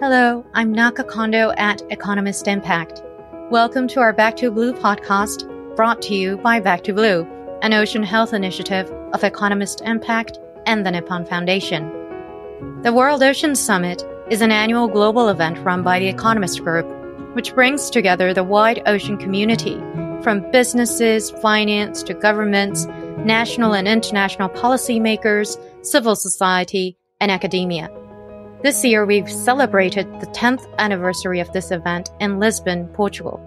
Hello, I'm Naka Kondo at Economist Impact. Welcome to our Back to Blue podcast, brought to you by Back to Blue, an ocean health initiative of Economist Impact and the Nippon Foundation. The World Ocean Summit is an annual global event run by the Economist Group, which brings together the wide ocean community, from businesses, finance to governments, national and international policymakers, civil society, and academia. This year, we've celebrated the 10th anniversary of this event in Lisbon, Portugal.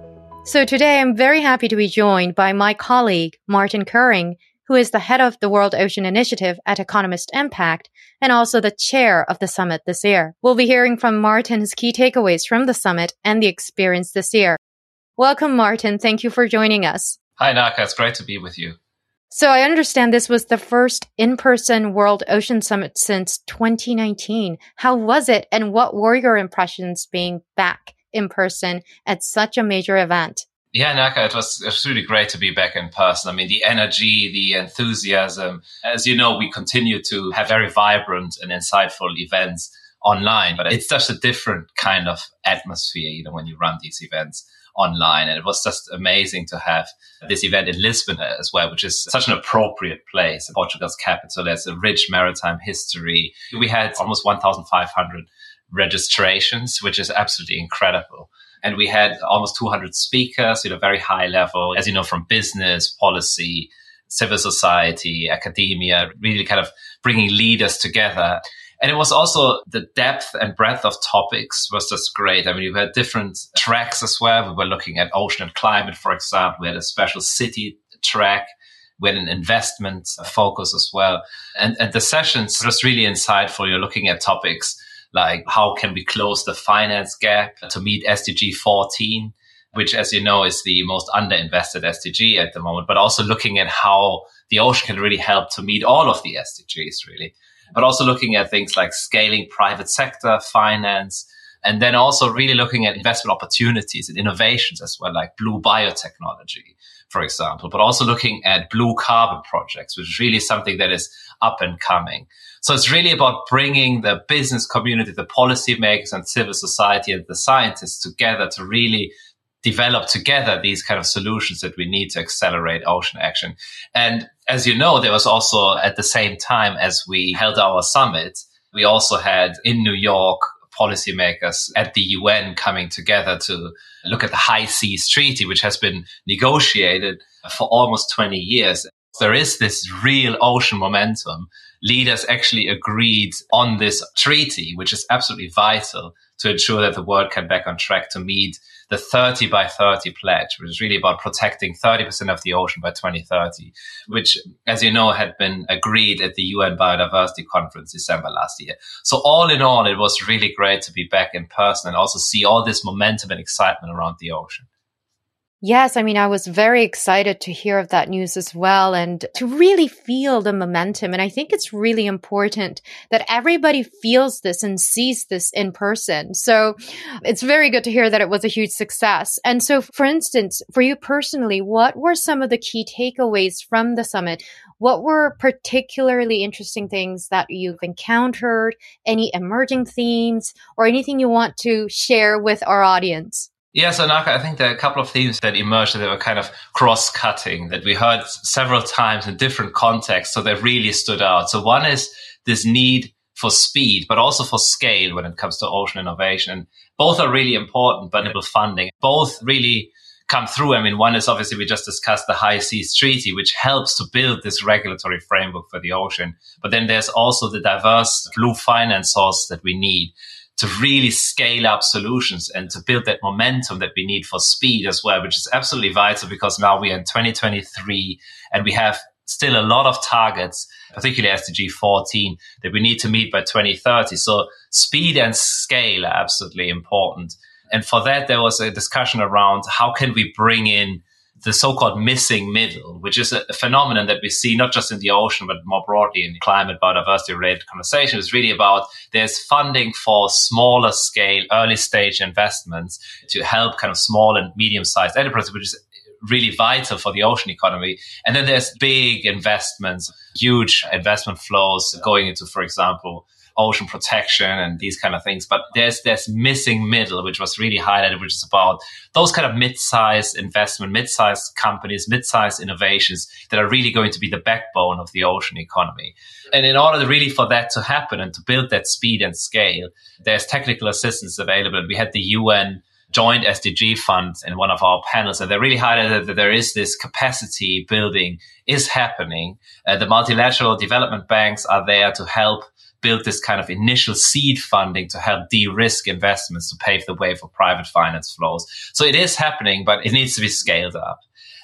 So today, I'm very happy to be joined by my colleague, Martin Koehring, who is the head of the World Ocean Initiative at Economist Impact and also the chair of the summit this year. We'll be hearing from Martin's key takeaways from the summit and the experience this year. Welcome, Martin. Thank you for joining us. Hi, Naka. It's great to be with you. So I understand this was the first in-person World Ocean Summit since 2019. How was it and what were your impressions being back in person at such a major event? Yeah, Naka, it was, it was really great to be back in person. I mean, the energy, the enthusiasm. As you know, we continue to have very vibrant and insightful events online, but it's just a different kind of atmosphere, you know, when you run these events online. And it was just amazing to have this event in Lisbon as well, which is such an appropriate place, Portugal's capital. There's a rich maritime history. We had almost 1,500 registrations, which is absolutely incredible. And we had almost 200 speakers, you know, very high level, as you know, from business, policy, civil society, academia, really kind of bringing leaders together. And it was also the depth and breadth of topics was just great. I mean, we had different tracks as well. We were looking at ocean and climate, for example. We had a special city track. We had an investment focus as well. And, and the sessions was really insightful. You're looking at topics like how can we close the finance gap to meet SDG 14, which, as you know, is the most underinvested SDG at the moment, but also looking at how the ocean can really help to meet all of the SDGs, really but also looking at things like scaling private sector finance, and then also really looking at investment opportunities and innovations as well, like blue biotechnology, for example, but also looking at blue carbon projects, which is really something that is up and coming. So it's really about bringing the business community, the policymakers and civil society and the scientists together to really develop together these kind of solutions that we need to accelerate ocean action. And as you know, there was also at the same time as we held our summit, we also had in New York policymakers at the UN coming together to look at the High Seas Treaty, which has been negotiated for almost 20 years. There is this real ocean momentum. Leaders actually agreed on this treaty, which is absolutely vital to ensure that the world can back on track to meet the 30 by 30 pledge, which is really about protecting 30% of the ocean by 2030, which, as you know, had been agreed at the UN Biodiversity Conference December last year. So all in all, it was really great to be back in person and also see all this momentum and excitement around the ocean. Yes, I mean, I was very excited to hear of that news as well and to really feel the momentum. And I think it's really important that everybody feels this and sees this in person. So it's very good to hear that it was a huge success. And so, for instance, for you personally, what were some of the key takeaways from the summit? What were particularly interesting things that you've encountered? Any emerging themes or anything you want to share with our audience? Yeah, so Naka, I think there are a couple of themes that emerged that were kind of cross-cutting that we heard several times in different contexts. So they really stood out. So one is this need for speed, but also for scale when it comes to ocean innovation. And both are really important, but funding. Both really come through. I mean, one is obviously we just discussed the High Seas Treaty, which helps to build this regulatory framework for the ocean. But then there's also the diverse blue finance source that we need to really scale up solutions and to build that momentum that we need for speed as well, which is absolutely vital because now we're in 2023 and we have still a lot of targets, particularly SDG 14, that we need to meet by 2030. So speed and scale are absolutely important. And for that, there was a discussion around how can we bring in the so-called missing middle, which is a, a, phenomenon that we see not just in the ocean, but more broadly in climate biodiversity related conversation is really about there's funding for smaller scale, early stage investments to help kind of small and medium sized enterprises, which is really vital for the ocean economy. And then there's big investments, huge investment flows going into, for example, ocean protection and these kind of things. But there's this missing middle, which was really highlighted, which is about those kind of mid-sized investment, mid-sized companies, mid-sized innovations that are really going to be the backbone of the ocean economy. And in order to really for that to happen and to build that speed and scale, there's technical assistance available. We had the UN joint SDG fund in one of our panels, and they really highlighted that there is this capacity building is happening. Uh, the multilateral development banks are there to help build this kind of initial seed funding to help de-risk investments to pave the way for private finance flows. So it is happening, but it needs to be scaled up.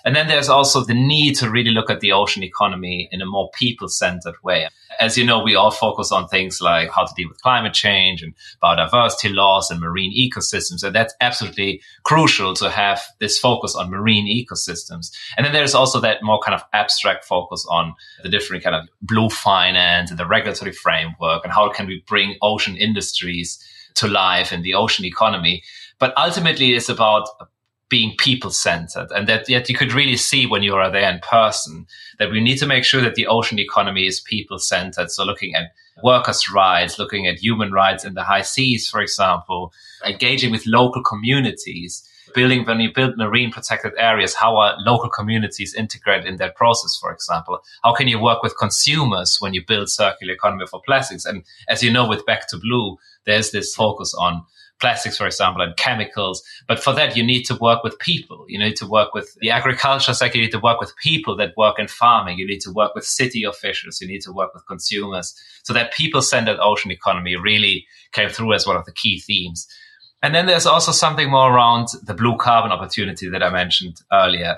And then there's also the need to really look at the ocean economy in a more people centered way. As you know, we all focus on things like how to deal with climate change and biodiversity loss and marine ecosystems. And that's absolutely crucial to have this focus on marine ecosystems. And then there's also that more kind of abstract focus on the different kind of blue finance and the regulatory framework and how can we bring ocean industries to life in the ocean economy. But ultimately, it's about being people centered and that yet you could really see when you are there in person that we need to make sure that the ocean economy is people centered. So looking at workers' rights, looking at human rights in the high seas, for example, engaging with local communities, building when you build marine protected areas, how are local communities integrated in that process, for example? How can you work with consumers when you build circular economy for plastics? And as you know, with Back to Blue, there's this focus on plastics, for example, and chemicals. But for that, you need to work with people. You need to work with the agriculture sector. You need to work with people that work in farming. You need to work with city officials. You need to work with consumers. So that people centered ocean economy really came through as one of the key themes. And then there's also something more around the blue carbon opportunity that I mentioned earlier.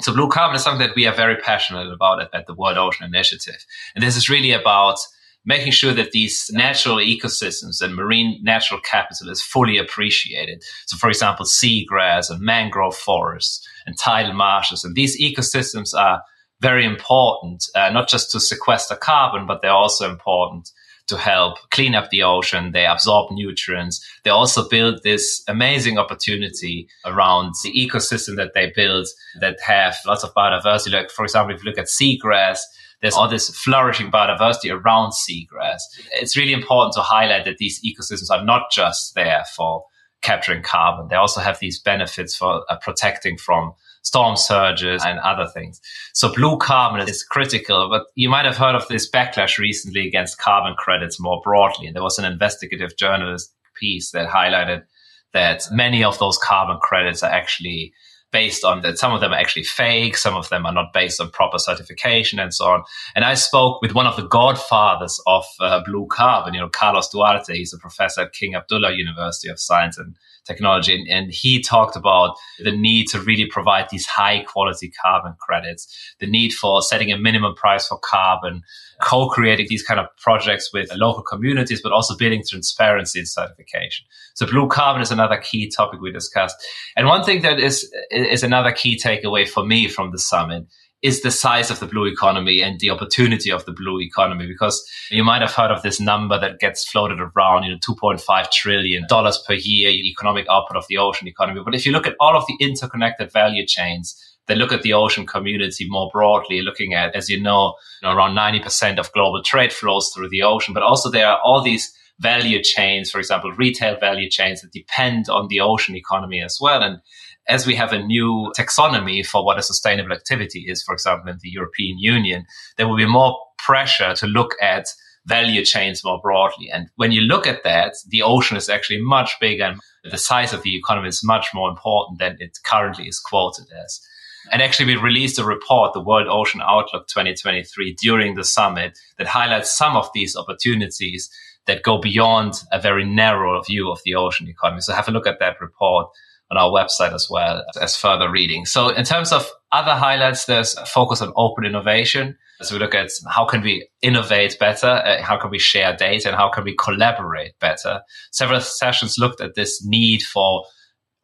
So blue carbon is something that we are very passionate about at, at the World Ocean Initiative. And this is really about making sure that these natural ecosystems and marine natural capital is fully appreciated. So, for example, seagrass and mangrove forests and tidal marshes, and these ecosystems are very important, uh, not just to sequester carbon, but they're also important to help clean up the ocean. They absorb nutrients. They also build this amazing opportunity around the ecosystem that they build that have lots of biodiversity. Like, for example, if you look at seagrass, there's all this flourishing biodiversity around seagrass. It's really important to highlight that these ecosystems are not just there for capturing carbon. They also have these benefits for uh, protecting from storm surges and other things. So blue carbon is critical, but you might have heard of this backlash recently against carbon credits more broadly. And there was an investigative journalist piece that highlighted that many of those carbon credits are actually based on that some of them are actually fake, some of them are not based on proper certification and so on. And I spoke with one of the godfathers of uh, blue carbon, you know, Carlos Duarte. He's a professor at King Abdullah University of Science and Technology. And, and he talked about the need to really provide these high quality carbon credits, the need for setting a minimum price for carbon, co-creating these kind of projects with local communities, but also building transparency and certification. So blue carbon is another key topic we discussed. And one thing that is, is another key takeaway for me from the summit is the size of the blue economy and the opportunity of the blue economy because you might have heard of this number that gets floated around you know 2.5 trillion dollars per year economic output of the ocean economy but if you look at all of the interconnected value chains they look at the ocean community more broadly, looking at, as you know, you know, around 90% of global trade flows through the ocean. But also there are all these value chains, for example, retail value chains that depend on the ocean economy as well. And as we have a new taxonomy for what a sustainable activity is, for example, in the European Union, there will be more pressure to look at value chains more broadly. And when you look at that, the ocean is actually much bigger and the size of the economy is much more important than it currently is quoted as. And actually, we released a report, the World Ocean Outlook 2023, during the summit that highlights some of these opportunities that go beyond a very narrow view of the ocean economy. So have a look at that report on our website as well as further reading. So in terms of other highlights, there's a focus on open innovation. So we look at how can we innovate better, uh, how can we share data, and how can we collaborate better. Several sessions looked at this need for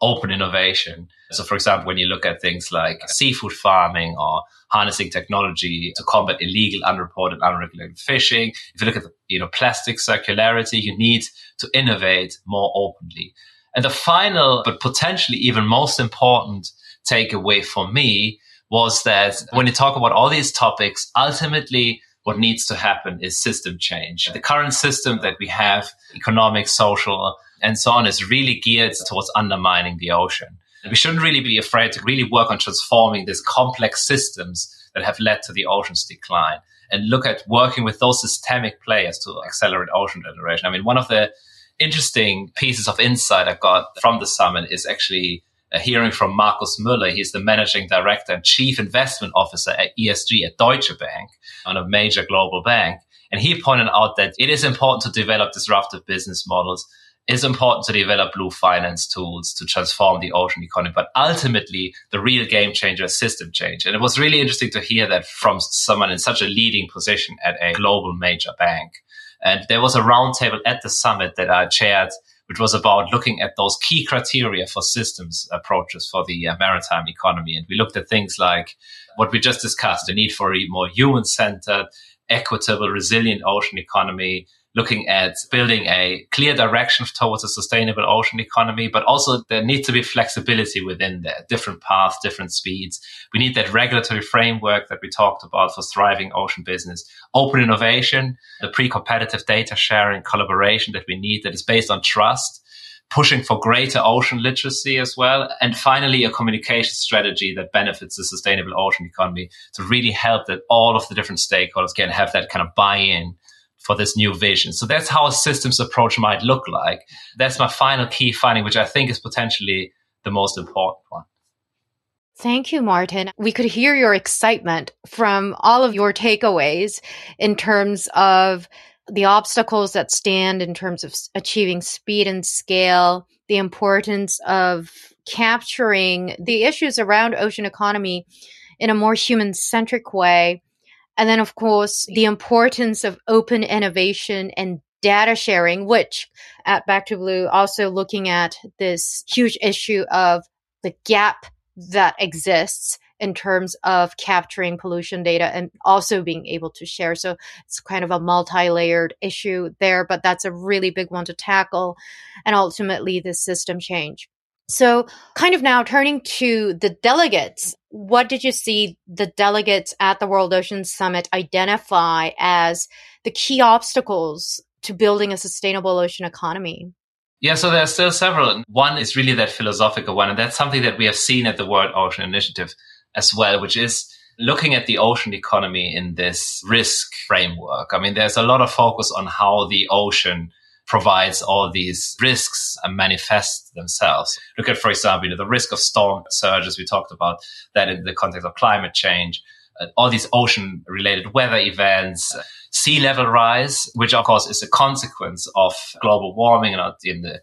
open innovation. So, for example, when you look at things like seafood farming or harnessing technology to combat illegal, unreported, unregulated fishing, if you look at the, you know plastic circularity, you need to innovate more openly. And the final, but potentially even most important takeaway for me was that when you talk about all these topics, ultimately what needs to happen is system change. The current system that we have, economic, social, and so on, is really geared towards undermining the ocean. We shouldn't really be afraid to really work on transforming these complex systems that have led to the ocean's decline and look at working with those systemic players to accelerate ocean regeneration. I mean, one of the interesting pieces of insight I got from the summit is actually a hearing from Markus Müller. He's the managing director and chief investment officer at ESG at Deutsche Bank, on a major global bank. And he pointed out that it is important to develop disruptive business models. It's important to develop blue finance tools to transform the ocean economy. But ultimately, the real game changer is system change. And it was really interesting to hear that from someone in such a leading position at a global major bank. And there was a roundtable at the summit that I chaired which was about looking at those key criteria for systems approaches for the uh, maritime economy. And we looked at things like what we just discussed, the need for a more human centered, equitable, resilient ocean economy, looking at building a clear direction towards a sustainable ocean economy, but also there needs to be flexibility within there, different paths, different speeds. We need that regulatory framework that we talked about for thriving ocean business, open innovation, the pre-competitive data sharing collaboration that we need that is based on trust pushing for greater ocean literacy as well. And finally, a communication strategy that benefits the sustainable ocean economy to really help that all of the different stakeholders can have that kind of buy in for this new vision. So that's how a systems approach might look like. That's my final key finding, which I think is potentially the most important one. Thank you, Martin. We could hear your excitement from all of your takeaways in terms of the obstacles that stand in terms of achieving speed and scale, the importance of capturing the issues around ocean economy in a more human centric way, and then, of course, the importance of open innovation and data sharing, which at Back to Blue also looking at this huge issue of the gap that exists in terms of capturing pollution data and also being able to share. So it's kind of a multi layered issue there, but that's a really big one to tackle. And ultimately, the system change. So, kind of now turning to the delegates, what did you see the delegates at the World Ocean Summit identify as the key obstacles to building a sustainable ocean economy? Yeah, so there are still several. One is really that philosophical one, and that's something that we have seen at the World Ocean Initiative as well, which is looking at the ocean economy in this risk framework. I mean, there's a lot of focus on how the ocean provides all these risks and manifest themselves. Look at, for example, you know, the risk of storm surges. We talked about that in the context of climate change. Uh, all these ocean related weather events, sea level rise, which of course is a consequence of global warming and in the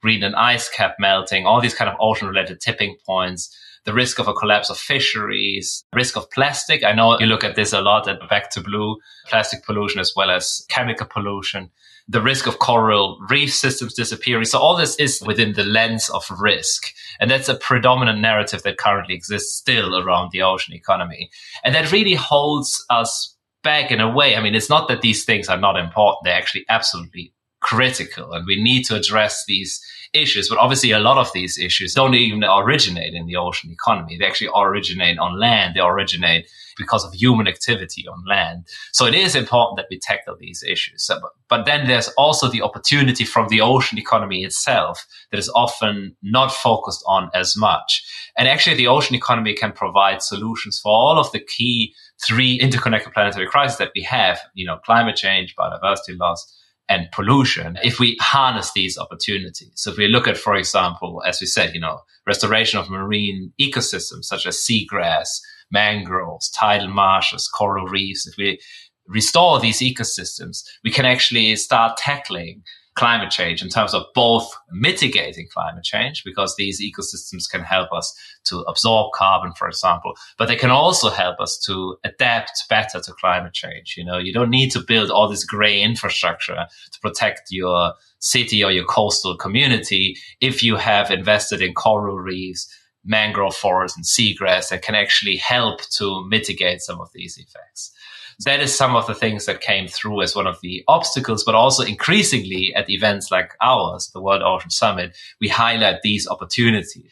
Greenland ice cap melting, all these kind of ocean related tipping points the risk of a collapse of fisheries, risk of plastic. I know you look at this a lot at Back to Blue, plastic pollution as well as chemical pollution the risk of coral reef systems disappearing. So all this is within the lens of risk. And that's a predominant narrative that currently exists still around the ocean economy. And that really holds us back in a way. I mean, it's not that these things are not important. They're actually absolutely critical and we need to address these issues. But obviously, a lot of these issues don't even originate in the ocean economy. They actually originate on land. They originate because of human activity on land. So it is important that we tackle these issues. So, but, but then there's also the opportunity from the ocean economy itself that is often not focused on as much. And actually, the ocean economy can provide solutions for all of the key three interconnected planetary crises that we have, you know, climate change, biodiversity loss, and pollution if we harness these opportunities. So if we look at, for example, as we said, you know, restoration of marine ecosystems such as seagrass, mangroves, tidal marshes, coral reefs, if we restore these ecosystems, we can actually start tackling climate change in terms of both mitigating climate change because these ecosystems can help us to absorb carbon, for example, but they can also help us to adapt better to climate change. You know, you don't need to build all this gray infrastructure to protect your city or your coastal community if you have invested in coral reefs, mangrove forests and seagrass that can actually help to mitigate some of these effects that is some of the things that came through as one of the obstacles, but also increasingly at events like ours, the World Ocean Summit, we highlight these opportunities.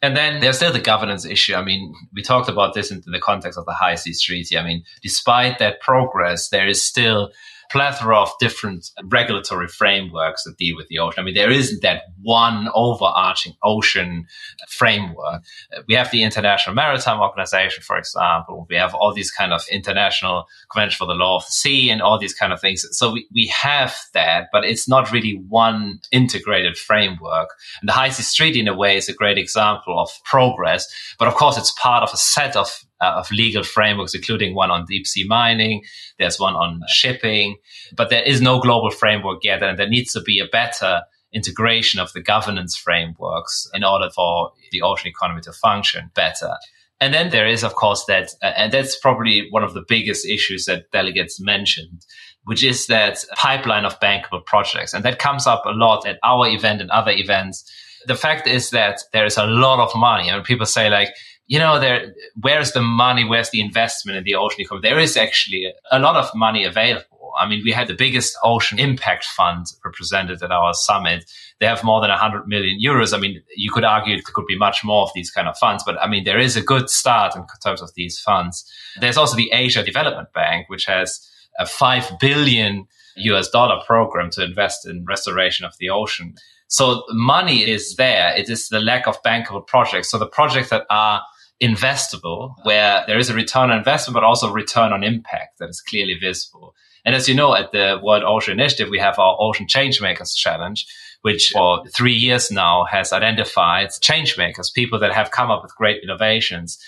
And then there's still the governance issue. I mean, we talked about this in the context of the High Seas Treaty. I mean, despite that progress, there is still plethora of different regulatory frameworks that deal with the ocean. I mean, there isn't that one overarching ocean framework. We have the International Maritime Organization, for example. We have all these kind of international convention for the law of the sea and all these kind of things. So we, we have that, but it's not really one integrated framework. And the High Seas Treaty, in a way, is a great example of progress. But of course, it's part of a set of uh, of legal frameworks, including one on deep sea mining. There's one on shipping, but there is no global framework yet. And there needs to be a better integration of the governance frameworks in order for the ocean economy to function better. And then there is, of course, that, uh, and that's probably one of the biggest issues that delegates mentioned, which is that pipeline of bankable projects. And that comes up a lot at our event and other events. The fact is that there is a lot of money. I and mean, people say like, you know, there, where's the money? Where's the investment in the ocean economy? There is actually a, lot of money available. I mean, we had the biggest ocean impact fund represented at our summit. They have more than 100 million euros. I mean, you could argue it could be much more of these kind of funds, but I mean, there is a good start in terms of these funds. There's also the Asia Development Bank, which has a 5 billion US dollar program to invest in restoration of the ocean. So money is there. It is the lack of bankable projects. So the projects that are investable, where there is a return on investment, but also return on impact that is clearly visible. And as you know, at the World Ocean Initiative, we have our Ocean Changemakers Challenge, which for three years now has identified changemakers, people that have come up with great innovations.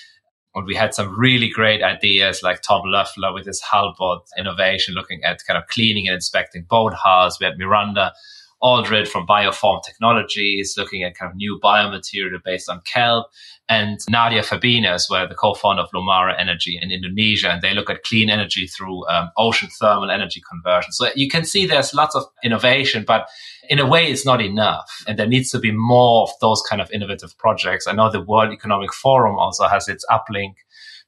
And we had some really great ideas like Tom Loeffler with his Hullbot innovation, looking at kind of cleaning and inspecting boat hulls. We had Miranda Aldred from Bioform Technologies, looking at kind of new biomaterial based on kelp, and Nadia Fabinas, where the co-founder of Lumara Energy in Indonesia, and they look at clean energy through um, ocean thermal energy conversion. So you can see there's lots of innovation, but in a way, it's not enough, and there needs to be more of those kind of innovative projects. I know the World Economic Forum also has its uplink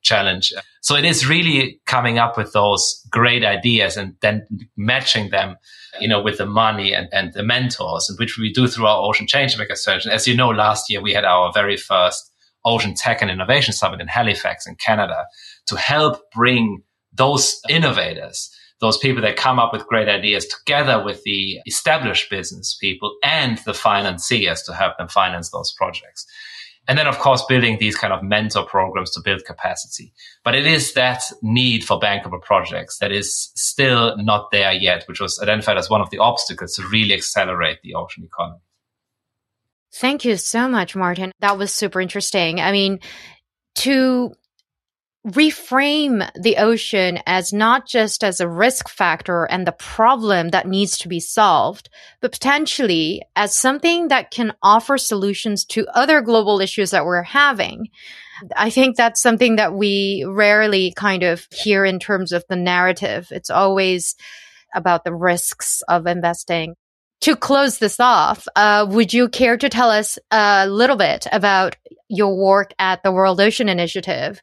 challenge. So it is really coming up with those great ideas and then matching them, you know, with the money and, and the mentors, and which we do through our Ocean Changemaker Search. As you know, last year we had our very first Ocean Tech and Innovation Summit in Halifax in Canada to help bring those innovators those people that come up with great ideas together with the established business people and the financiers to help them finance those projects. And then, of course, building these kind of mentor programs to build capacity. But it is that need for bankable projects that is still not there yet, which was identified as one of the obstacles to really accelerate the ocean economy. Thank you so much, Martin. That was super interesting. I mean, to reframe the ocean as not just as a risk factor and the problem that needs to be solved, but potentially as something that can offer solutions to other global issues that we're having. I think that's something that we rarely kind of hear in terms of the narrative. It's always about the risks of investing. To close this off, uh, would you care to tell us a little bit about your work at the World Ocean Initiative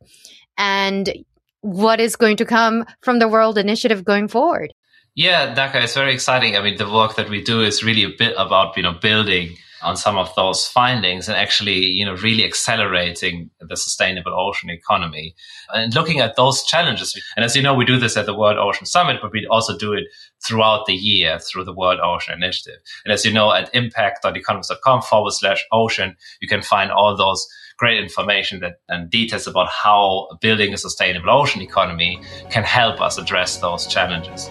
and what is going to come from the World Initiative going forward. Yeah, Naka, it's very exciting. I mean, the work that we do is really a bit about, you know, building on some of those findings and actually, you know, really accelerating the sustainable ocean economy and looking at those challenges. And as you know, we do this at the World Ocean Summit, but we also do it throughout the year through the World Ocean Initiative. And as you know, at impact.economist.com forward slash ocean, you can find all those great information that, and details about how building a sustainable ocean economy can help us address those challenges.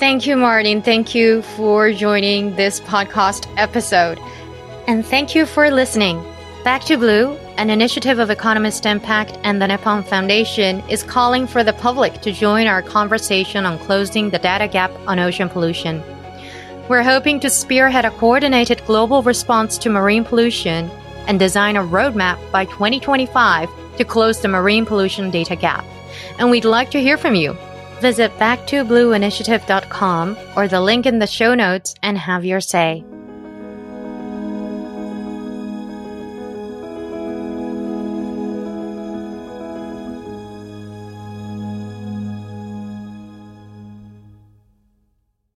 Thank you, Martin. Thank you for joining this podcast episode. And thank you for listening. Back to Blue, an initiative of Economist Impact and the Nippon Foundation, is calling for the public to join our conversation on closing the data gap on ocean pollution. We're hoping to spearhead a coordinated global response to marine pollution and design a roadmap by 2025 to close the marine pollution data gap. And we'd like to hear from you. Visit backtoblueinitiative.com or the link in the show notes and have your say.